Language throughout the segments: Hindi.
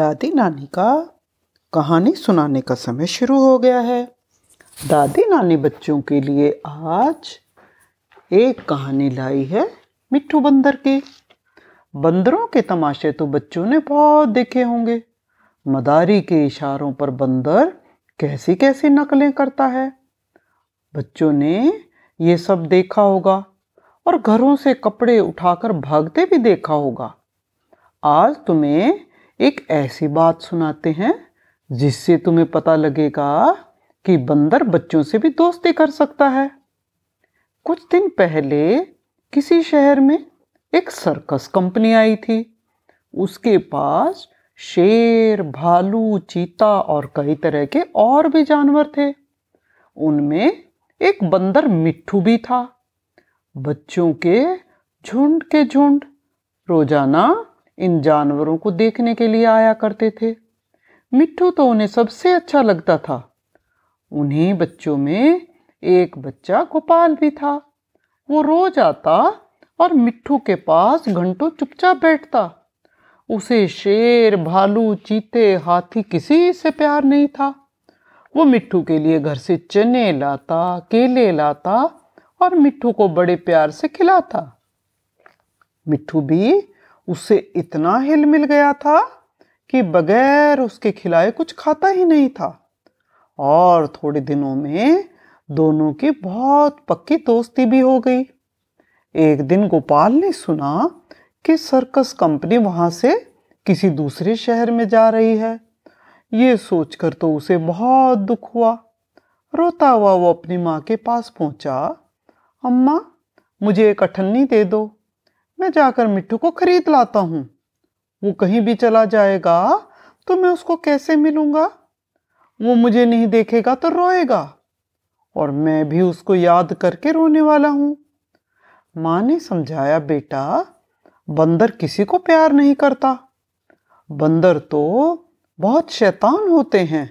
दादी नानी का कहानी सुनाने का समय शुरू हो गया है। दादी नानी बच्चों के लिए आज एक कहानी लाई है मिट्टू बंदर की। बंदरों के तमाशे तो बच्चों ने बहुत देखे होंगे। मदारी के इशारों पर बंदर कैसी कैसी नकलें करता है। बच्चों ने ये सब देखा होगा और घरों से कपड़े उठाकर भागते भी देखा होगा। आज तुम्हें एक ऐसी बात सुनाते हैं, जिससे तुम्हें पता लगेगा कि बंदर बच्चों से भी दोस्ती कर सकता है। कुछ दिन पहले किसी शहर में एक सर्कस कंपनी आई थी। उसके पास शेर, भालू, चीता और कई तरह के और भी जानवर थे। उनमें एक बंदर मिट्ठू भी था। बच्चों के झुंड के झुंड, रोज़ाना इन जानवरों को देखने के लिए आया करते थे। मिट्टू तो उन्हें सबसे अच्छा लगता था। उन्हीं बच्चों में एक बच्चा गोपाल भी था। वो रोज आता और मिट्टू के पास घंटों चुपचाप बैठता। उसे शेर, भालू, चीते, हाथी किसी से प्यार नहीं था। वो मिट्टू के लिए घर से चने लाता, केले लाता और मिट्टू को बड़े प्यार से खिलाता। मिट्टू भी उससे इतना हिल मिल गया था कि बगैर उसके खिलाए कुछ खाता ही नहीं था। और थोड़े दिनों में दोनों की बहुत पक्की दोस्ती भी हो गई। एक दिन गोपाल ने सुना कि सर्कस कंपनी वहाँ से किसी दूसरे शहर में जा रही है। ये सोचकर तो उसे बहुत दुख हुआ। रोता हुआ वो अपनी माँ के पास पहुँचा, अम्मा, मुझे एक अठन्नी दे दो। मैं जाकर मिट्टू को खरीद लाता हूँ। वो कहीं भी चला जाएगा तो मैं उसको कैसे मिलूँगा? वो मुझे नहीं देखेगा तो रोएगा। और मैं भी उसको याद करके रोने वाला हूँ। माँ ने समझाया, बेटा, बंदर किसी को प्यार नहीं करता। बंदर तो बहुत शैतान होते हैं।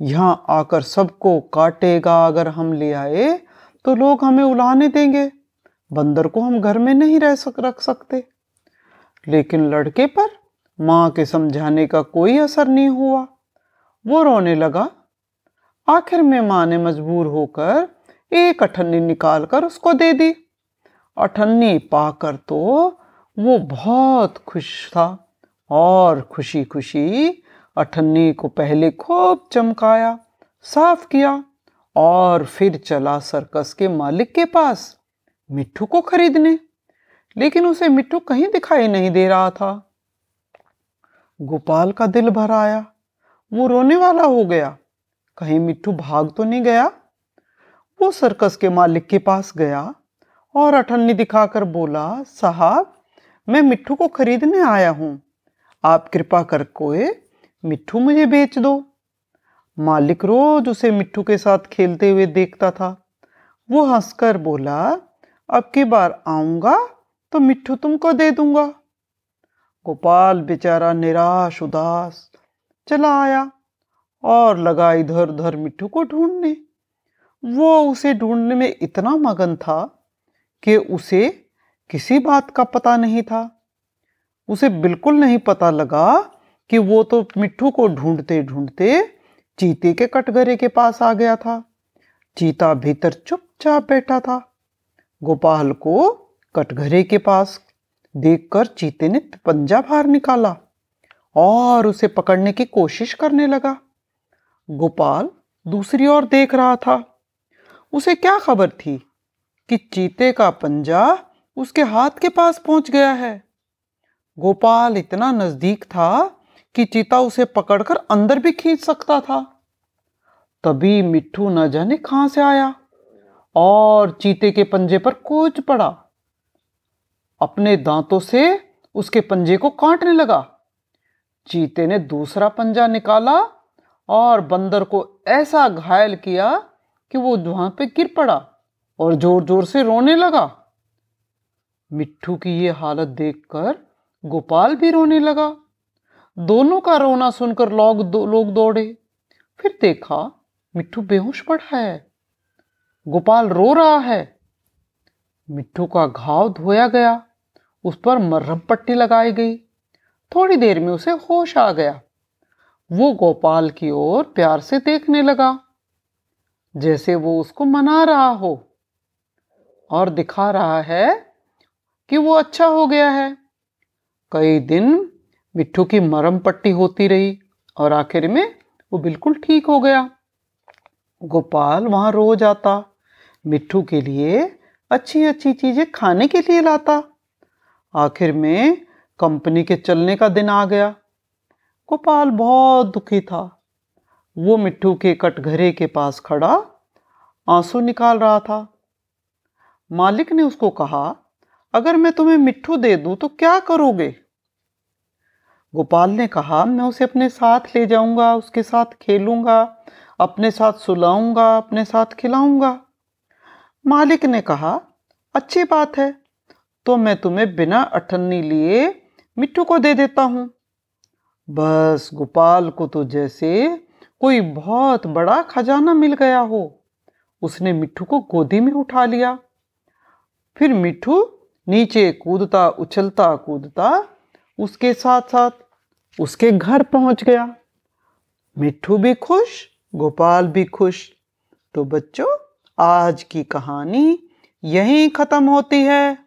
यहाँ आकर सबको काटेगा, अगर हम ले आए तो लोग हमें उलाने देंगे। बंदर को हम घर में नहीं रह सक, रख सकते। लेकिन लड़के पर माँ के समझाने का कोई असर नहीं हुआ। वो रोने लगा। आखिर में माँ ने मजबूर होकर एक अठन्नी निकाल कर उसको दे दी। अठन्नी पाकर तो वो बहुत खुश था और खुशी खुशी अठन्नी को पहले खूब चमकाया, साफ़ किया और फिर चला सर्कस के मालिक के पास। मिट्टू को खरीदने? लेकिन उसे मिट्टू कहीं दिखाई नहीं दे रहा था। गोपाल का दिल भर आया। वो रोने वाला हो गया। कहीं मिट्टू भाग तो नहीं गया? वो सर्कस के मालिक के पास गया और अठन्नी दिखाकर बोला, साहब, मैं मिट्टू को खरीदने आया हूँ। आप कृपा कर कोई मिट्टू मुझे बेच दो। मालिक रोज उसे मिट्टू के साथ खेलते हुए देखता था। वो हंसकर बोला अब की बार आऊँगा तो मिट्टू तुमको दे दूँगा। गोपाल बेचारा निराश, उदास, चला आया और लगा इधर उधर मिट्टू को ढूँढने। वो उसे ढूँढने में इतना मगन था कि उसे किसी बात का पता नहीं था। उसे बिल्कुल नहीं पता लगा कि वो तो मिट्टू को ढूंढते ढूंढते चीते के कटघरे के पास आ गया था। चीता भीतर चुपचाप बैठा था। गोपाल को कटघरे के पास देखकर चीते ने पंजा बाहर निकाला और उसे पकड़ने की कोशिश करने लगा। गोपाल दूसरी ओर देख रहा था। उसे क्या खबर थी कि चीते का पंजा उसके हाथ के पास पहुँच गया है? गोपाल इतना नज़दीक था कि चीता उसे पकड़कर अंदर भी खींच सकता था। तभी मिट्टू न जाने कहाँ से आया। और चीते के पंजे पर कूच पड़ा। अपने दांतों से उसके पंजे को काटने लगा। चीते ने दूसरा पंजा निकाला और बंदर को ऐसा घायल किया कि वो वहाँ पे गिर पड़ा और ज़ोर ज़ोर से रोने लगा। मिट्टू की ये हालत देखकर गोपाल भी रोने लगा। दोनों का रोना सुनकर लोग दो, लोग दौड़े। फिर देखा मिट्टू बेहोश पड़ा है। गोपाल रो रहा है। मिट्टू का घाव धोया गया। उस पर मरहम पट्टी लगाई गई। थोड़ी देर में उसे होश आ गया। वो गोपाल की ओर प्यार से देखने लगा। जैसे वो उसको मना रहा हो। और दिखा रहा है कि वो अच्छा हो गया है। कई दिन मिट्टू की मरम पट्टी होती रही और आखिर में वो बिल्कुल ठीक हो गया। गोपाल वहाँ रोज आता मिट्टू के लिए अच्छी अच्छी चीज़ें खाने के लिए लाता। आखिर में कंपनी के चलने का दिन आ गया। गोपाल बहुत दुखी था। वो मिट्टू के कटघरे के पास खड़ा आँसू निकाल रहा था। मालिक ने उसको कहा, अगर मैं तुम्हें मिट्टू दे दूँ तो क्या करोगे? गोपाल ने कहा, मैं उसे अपने साथ ले जाऊँगा, उसके साथ खेलूँगा, अपने साथ सुलाऊँगा, अपने साथ खिलाऊँगा। मालिक ने कहा, अच्छी बात है तो मैं तुम्हें बिना अठन्नी लिए मिट्टू को दे देता हूँ। बस गोपाल को तो जैसे कोई बहुत बड़ा खजाना मिल गया हो, उसने मिट्टू को गोदी में उठा लिया। फिर मिट्टू नीचे कूदता, उछलता, कूदता, उसके साथ साथ उसके घर पहुँच गया। मिट्टू भी खुश, गोपाल भी खुश। तो बच्चों आज की कहानी यहीं खत्म होती है।